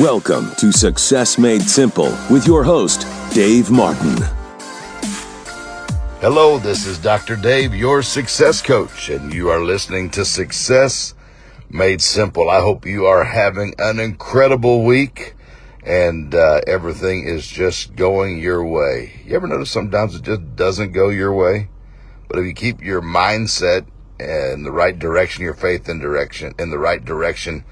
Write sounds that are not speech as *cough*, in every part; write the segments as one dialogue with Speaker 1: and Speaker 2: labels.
Speaker 1: Welcome to Success Made Simple with your host, Dave Martin.
Speaker 2: Hello, this is Dr. Dave, your success coach, and you are listening to Success Made Simple. I hope you are having an incredible week and uh, everything is just going your way. You ever notice sometimes it just doesn't go your way? But if you keep your mindset in the right direction, your faith in direction, in the right direction,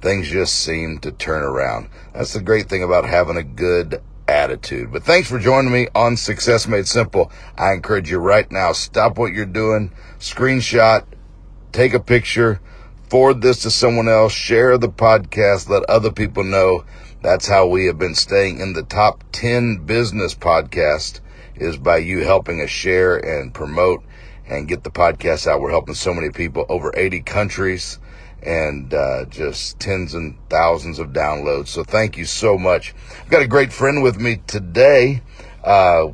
Speaker 2: things just seem to turn around. That's the great thing about having a good attitude. But thanks for joining me on Success Made Simple. I encourage you right now, stop what you're doing, screenshot, take a picture, forward this to someone else, share the podcast, let other people know. That's how we have been staying in the top 10 business podcast is by you helping us share and promote and get the podcast out. We're helping so many people over 80 countries and uh, just tens and thousands of downloads. So thank you so much. I've got a great friend with me today. Uh,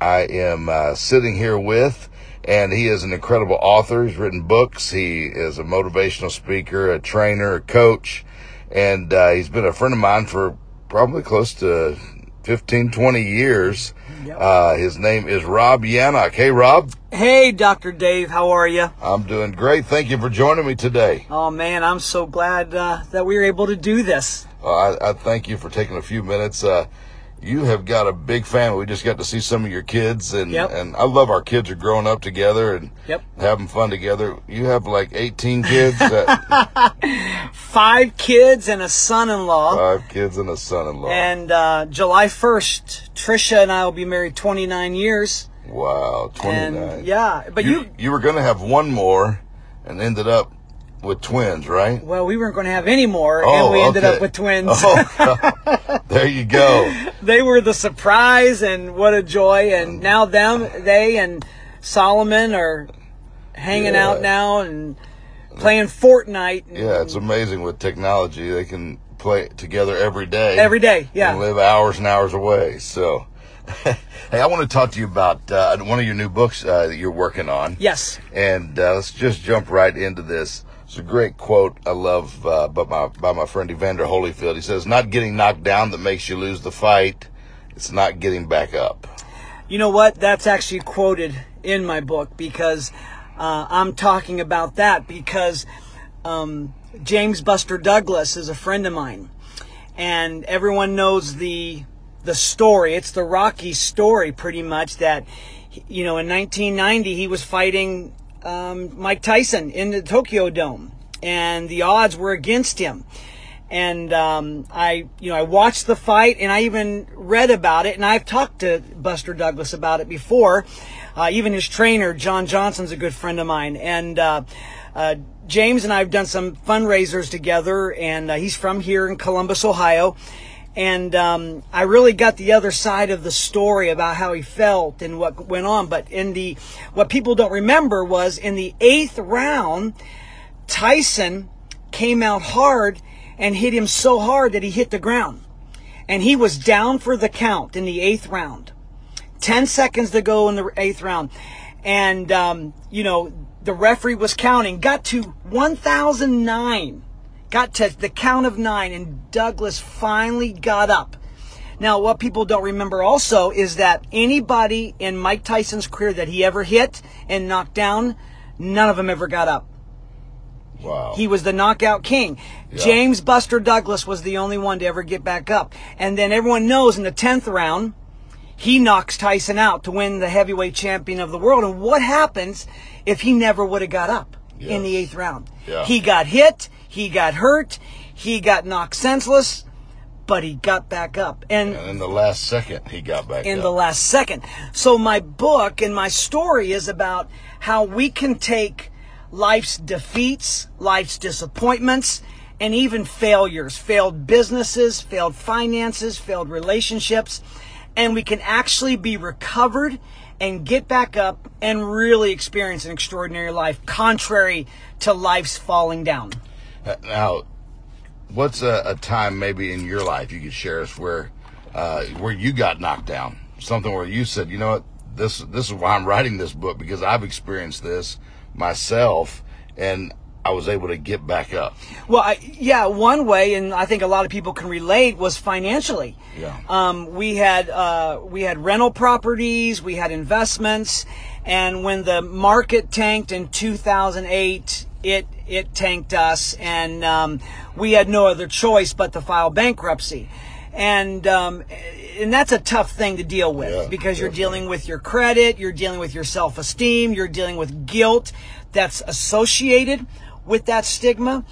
Speaker 2: I am uh, sitting here with, and he is an incredible author. He's written books. He is a motivational speaker, a trainer, a coach, and uh, he's been a friend of mine for probably close to 15, 20 years.
Speaker 3: Yep.
Speaker 2: Uh, his name is Rob Yanok. Hey, Rob.
Speaker 3: Hey, Dr. Dave, how are you?
Speaker 2: I'm doing great. Thank you for joining me today.
Speaker 3: Oh, man, I'm so glad uh, that we were able to do this.
Speaker 2: Uh, I, I thank you for taking a few minutes. Uh, you have got a big family. We just got to see some of your kids, and
Speaker 3: Yep.
Speaker 2: and I love our kids are growing up together and
Speaker 3: Yep.
Speaker 2: having fun together. You have like 18 kids, that, *laughs*
Speaker 3: Five kids and a son in law.
Speaker 2: five kids and a son-in-law.
Speaker 3: and uh, July 1st, Trisha and I will be married 29 years.
Speaker 2: wow, 29.
Speaker 3: And yeah, but
Speaker 2: you
Speaker 3: you,
Speaker 2: you were going to have one more, and ended up with twins, right?
Speaker 3: well, we weren't going to have any more,
Speaker 2: Oh,
Speaker 3: and we ended up with twins.
Speaker 2: Oh, *laughs* *laughs* there you go.
Speaker 3: They were the surprise, and what a joy. And um, now them, they and Solomon are hanging
Speaker 2: Yeah.
Speaker 3: out now and playing Fortnite. and-
Speaker 2: Yeah, it's amazing with technology. They can play together every day.
Speaker 3: Every day, yeah.
Speaker 2: And live hours and hours away. So, *laughs* hey, I want to talk to you about uh, one of your new books uh, that you're working on.
Speaker 3: Yes.
Speaker 2: And uh, let's just jump right into this. It's a great quote I love uh, by, my, by my friend Evander Holyfield. He says, Not getting knocked down that makes you lose the fight, it's not getting back up.
Speaker 3: You know what? That's actually quoted in my book because uh, I'm talking about that because um, James Buster Douglas is a friend of mine, and everyone knows the the story. It's the Rocky story, pretty much. That you know, in 1990 he was fighting um, Mike Tyson in the Tokyo Dome, and the odds were against him and um, I, you know, I watched the fight, and I even read about it, and I've talked to Buster Douglas about it before. Uh, even his trainer, John Johnson's a good friend of mine, and uh, uh, James and I have done some fundraisers together, and uh, he's from here in Columbus, Ohio. And um, I really got the other side of the story about how he felt and what went on. But in the what people don't remember was in the eighth round, Tyson came out hard and hit him so hard that he hit the ground. And he was down for the count in the eighth round. 10 seconds to go in the eighth round. And, um, you know, the referee was counting, got to 1,009, got to the count of nine, and Douglas finally got up. Now, what people don't remember also is that anybody in Mike Tyson's career that he ever hit and knocked down, none of them ever got up.
Speaker 2: Wow.
Speaker 3: He was the knockout king.
Speaker 2: Yeah.
Speaker 3: James Buster Douglas was the only one to ever get back up. And then everyone knows in the 10th round, he knocks Tyson out to win the heavyweight champion of the world. And what happens if he never would have got up in the eighth round?
Speaker 2: Yeah.
Speaker 3: He got hit, he got hurt, he got knocked senseless, but he got back up. And
Speaker 2: and in the last second, he got back up.
Speaker 3: in
Speaker 2: up.
Speaker 3: the last second. So my book and my story is about how we can take life's defeats, life's disappointments, and even failures, failed businesses, failed finances, failed relationships, and we can actually be recovered and get back up and really experience an extraordinary life, contrary to life's falling down.
Speaker 2: Now, what's a, a time maybe in your life you could share us where uh, where you got knocked down? Something where you said, you know what, this this is why I'm writing this book because I've experienced this myself, and I was able to get back up?
Speaker 3: Well, I, yeah, one way, and I think a lot of people can relate, was financially.
Speaker 2: Yeah.
Speaker 3: Um, we had uh, we had rental properties, we had investments, and when the market tanked in 2008, it it tanked us, and um, we had no other choice but to file bankruptcy. And um, and that's a tough thing to deal with
Speaker 2: Yeah,
Speaker 3: because you're
Speaker 2: definitely.
Speaker 3: dealing with your credit, you're dealing with your self-esteem, you're dealing with guilt that's associated with that stigma.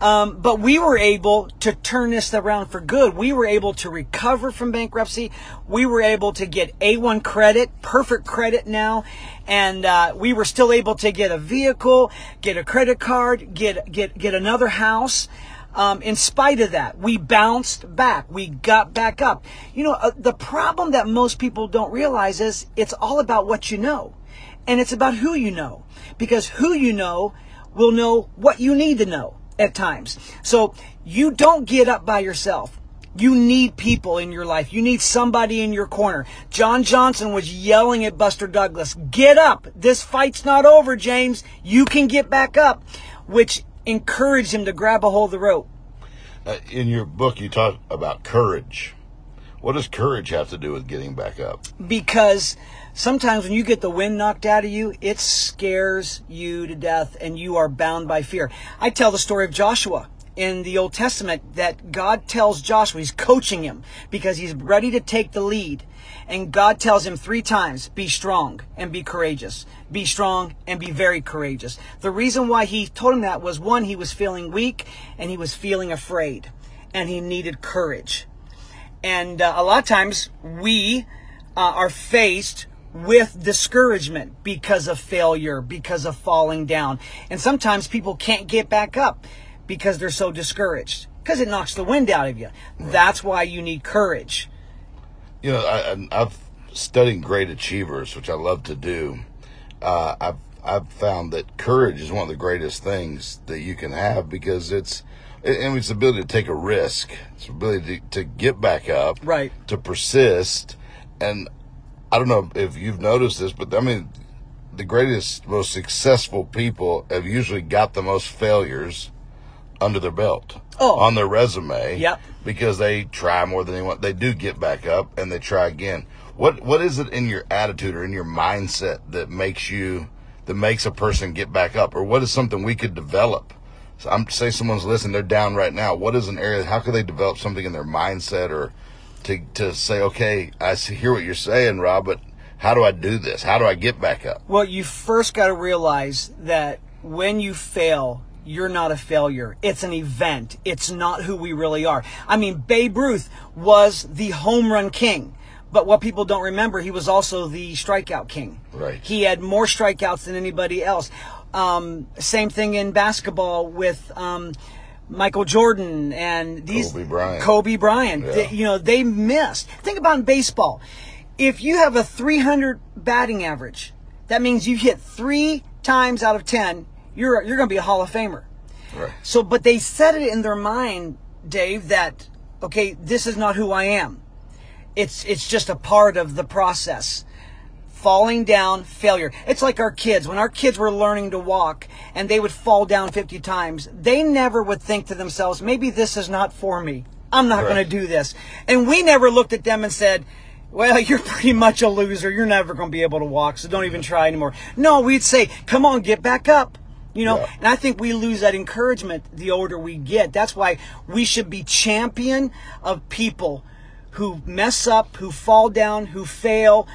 Speaker 3: Um, but we were able to turn this around for good. We were able to recover from bankruptcy. We were able to get A1 credit, perfect credit now, and uh, we were still able to get a vehicle, get a credit card, get get get another house. Um, in spite of that, we bounced back. We got back up. You know, uh, the problem that most people don't realize is it's all about what you know. And it's about who you know. Because who you know will know what you need to know at times. So you don't get up by yourself. You need people in your life. You need somebody in your corner. John Johnson was yelling at Buster Douglas, get up. This fight's not over, James. You can get back up, which encouraged him to grab a hold of the rope.
Speaker 2: Uh, in your book, you talk about courage. What does courage have to do with getting back up?
Speaker 3: because sometimes when you get the wind knocked out of you, it scares you to death and you are bound by fear. I tell the story of Joshua in the Old Testament that God tells Joshua, he's coaching him because he's ready to take the lead. And God tells him three times, be strong and be courageous. Be strong and be very courageous. The reason why he told him that was one, he was feeling weak and he was feeling afraid and he needed courage. And uh, a lot of times we uh, are faced with discouragement because of failure, because of falling down. And sometimes people can't get back up because they're so discouraged because it knocks the wind out of you. That's why you need courage.
Speaker 2: You know, I, I've studied great achievers, which I love to do. Uh, I've I've found that courage is one of the greatest things that you can have because it's and it's the ability to take a risk, it's the ability to, to get back up,
Speaker 3: Right.
Speaker 2: to persist, and I don't know if you've noticed this, but I mean, the greatest, most successful people have usually got the most failures under their belt,
Speaker 3: Oh.
Speaker 2: on their resume,
Speaker 3: Yep.
Speaker 2: because they try more than they want. They do get back up and they try again. What what is it in your attitude or in your mindset that makes you that makes a person get back up, or what is something we could develop? So I'm say someone's listening, they're down right now. What is an area? How could they develop something in their mindset or to to say, okay, I hear what you're saying, Rob, but how do I do this? How do I get back up?
Speaker 3: Well, you first got to realize that when you fail, you're not a failure. It's an event. It's not who we really are. I mean, Babe Ruth was the home run king. But what people don't remember, he was also the strikeout king.
Speaker 2: Right.
Speaker 3: He had more strikeouts than anybody else. Um, same thing in basketball with um, Michael Jordan and these
Speaker 2: Kobe Bryant.
Speaker 3: Kobe Bryant.
Speaker 2: Yeah.
Speaker 3: They- you know, they missed. Think about in baseball. If you have a 300 batting average, that means you hit three times out of 10, you're, you're going to be a Hall of Famer.
Speaker 2: Right.
Speaker 3: So, but they set it in their mind, Dave, that, okay, this is not who I am. It's, it's just a part of the process. Falling down, failure. It's like our kids. When our kids were learning to walk and they would fall down 50 times, they never would think to themselves, maybe this is not for me. I'm not
Speaker 2: Right.
Speaker 3: going to do this. And we never looked at them and said, well, *laughs* you're pretty much a loser. You're never going to be able to walk, so don't even try anymore. No, we'd say, come on, get back up. You know,
Speaker 2: Yeah.
Speaker 3: and I think we lose that encouragement the older we get. That's why we should be champion of people who mess up, who fall down, who fail,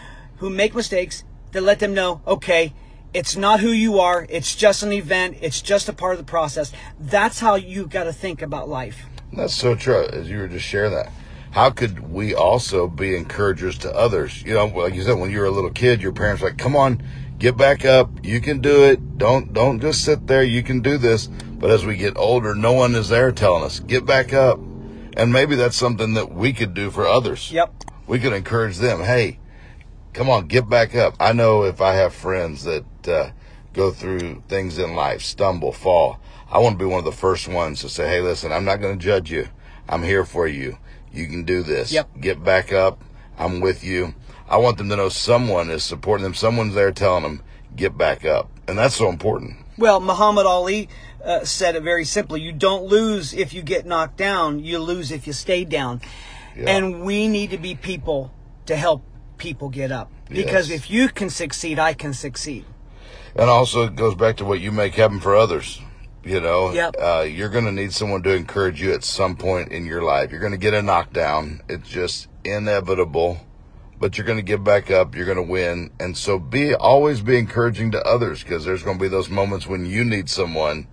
Speaker 3: who make mistakes, to let them know, okay, it's not who you are. It's just an event. It's just a part of the process. That's how you got to think about life.
Speaker 2: That's so true. As you were just sharing that, how could we also be encouragers to others? You know, like you said, when you were a little kid, your parents were like, "Come on, get back up. You can do it. Don't don't just sit there. You can do this." But as we get older, no one is there telling us, "Get back up." And maybe that's something that we could do for others.
Speaker 3: Yep.
Speaker 2: We could encourage them. Hey, come on, get back up. I know if I have friends that uh, go through things in life, stumble, fall, I want to be one of the first ones to say, hey, listen, I'm not going to judge you. I'm here for you. You can do this.
Speaker 3: Yep.
Speaker 2: Get back up. I'm with you. I want them to know someone is supporting them. Someone's there telling them, get back up. And that's so important.
Speaker 3: Well, Muhammad Ali uh, said it very simply. You don't lose if you get knocked down. You lose if you stay down. Yeah. And we need to be people to help people get up. Because yes. if you can succeed, I can succeed.
Speaker 2: And also, it goes back to what you make happen for others. You know,
Speaker 3: yep.
Speaker 2: uh, you're going to need someone to encourage you at some point in your life. You're going to get a knockdown. It's just inevitable, but you're going to get back up. You're going to win. And so be always be encouraging to others because there's going to be those moments when you need someone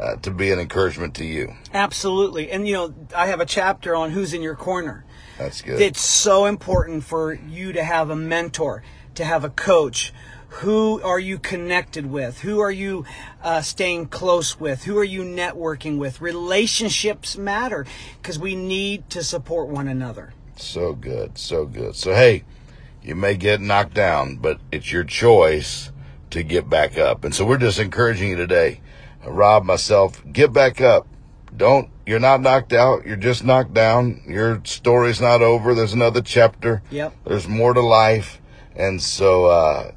Speaker 2: uh, to be an encouragement to you.
Speaker 3: Absolutely. And, you know, I have a chapter on who's in your corner.
Speaker 2: That's good.
Speaker 3: It's so important for you to have a mentor, to have a coach. Who are you connected with? Who are you uh, staying close with? Who are you networking with? Relationships matter because we need to support one another.
Speaker 2: So good. So good. So, hey, you may get knocked down, but it's your choice to get back up. And so we're just encouraging you today Rob, myself, get back up. Don't, you're not knocked out. You're just knocked down. Your story's not over. There's another chapter.
Speaker 3: Yep.
Speaker 2: There's more to life. And so, uh,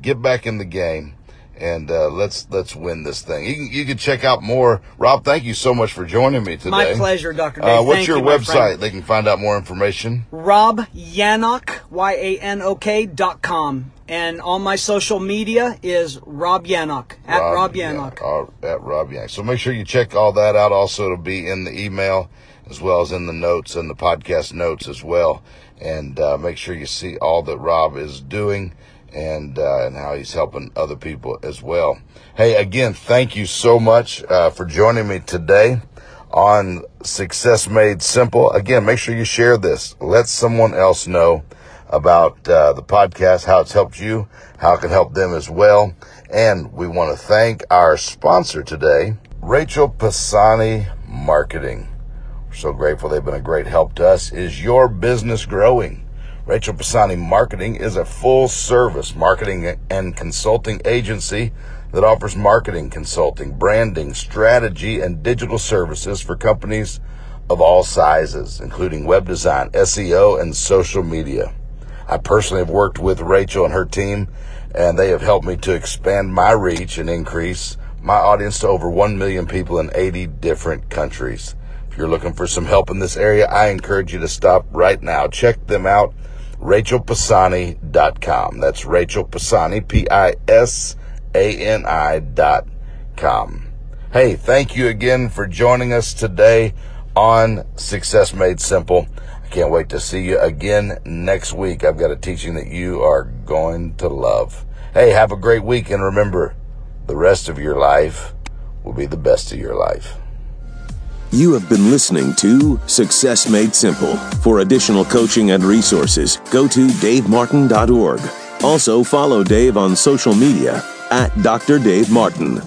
Speaker 2: get back in the game and uh, let's let's win this thing. You can you can check out more. Rob, thank you so much for joining me today.
Speaker 3: My pleasure, Doctor.
Speaker 2: Uh, what's
Speaker 3: thank
Speaker 2: your
Speaker 3: you,
Speaker 2: website? They can find out more information.
Speaker 3: Rob Yanok Y A N O K dot com. And all my social media is Rob Yanok at Rob, Rob Yanok.
Speaker 2: Yeah, uh, at Rob Yanok. So make sure you check all that out. Also, it'll be in the email as well as in the notes and the podcast notes as well. And uh, make sure you see all that Rob is doing and uh, and how he's helping other people as well. Hey, again, thank you so much uh, for joining me today on Success Made Simple. Again, make sure you share this. Let someone else know about uh, the podcast, how it's helped you, how it can help them as well. And we want to thank our sponsor today, Rachel Pisani Marketing. We're so grateful they've been a great help to us. Is your business growing? Rachel Pisani Marketing is a full service marketing and consulting agency that offers marketing consulting, branding, strategy, and digital services for companies of all sizes, including web design, SEO, and social media. I personally have worked with Rachel and her team, and they have helped me to expand my reach and increase my audience to over 1 million people in 80 different countries. If you're looking for some help in this area, I encourage you to stop right now. Check them out RachelPisani.com. That's Rachel Pisani, P-I-S-A-N-I dot com. Hey, thank you again for joining us today on Success Made Simple. I can't wait to see you again next week. I've got a teaching that you are going to love. Hey, have a great week and remember, the rest of your life will be the best of your life.
Speaker 1: You have been listening to Success Made Simple. For additional coaching and resources, go to davemartin.org. Also, follow Dave on social media at Dr. Dave Martin.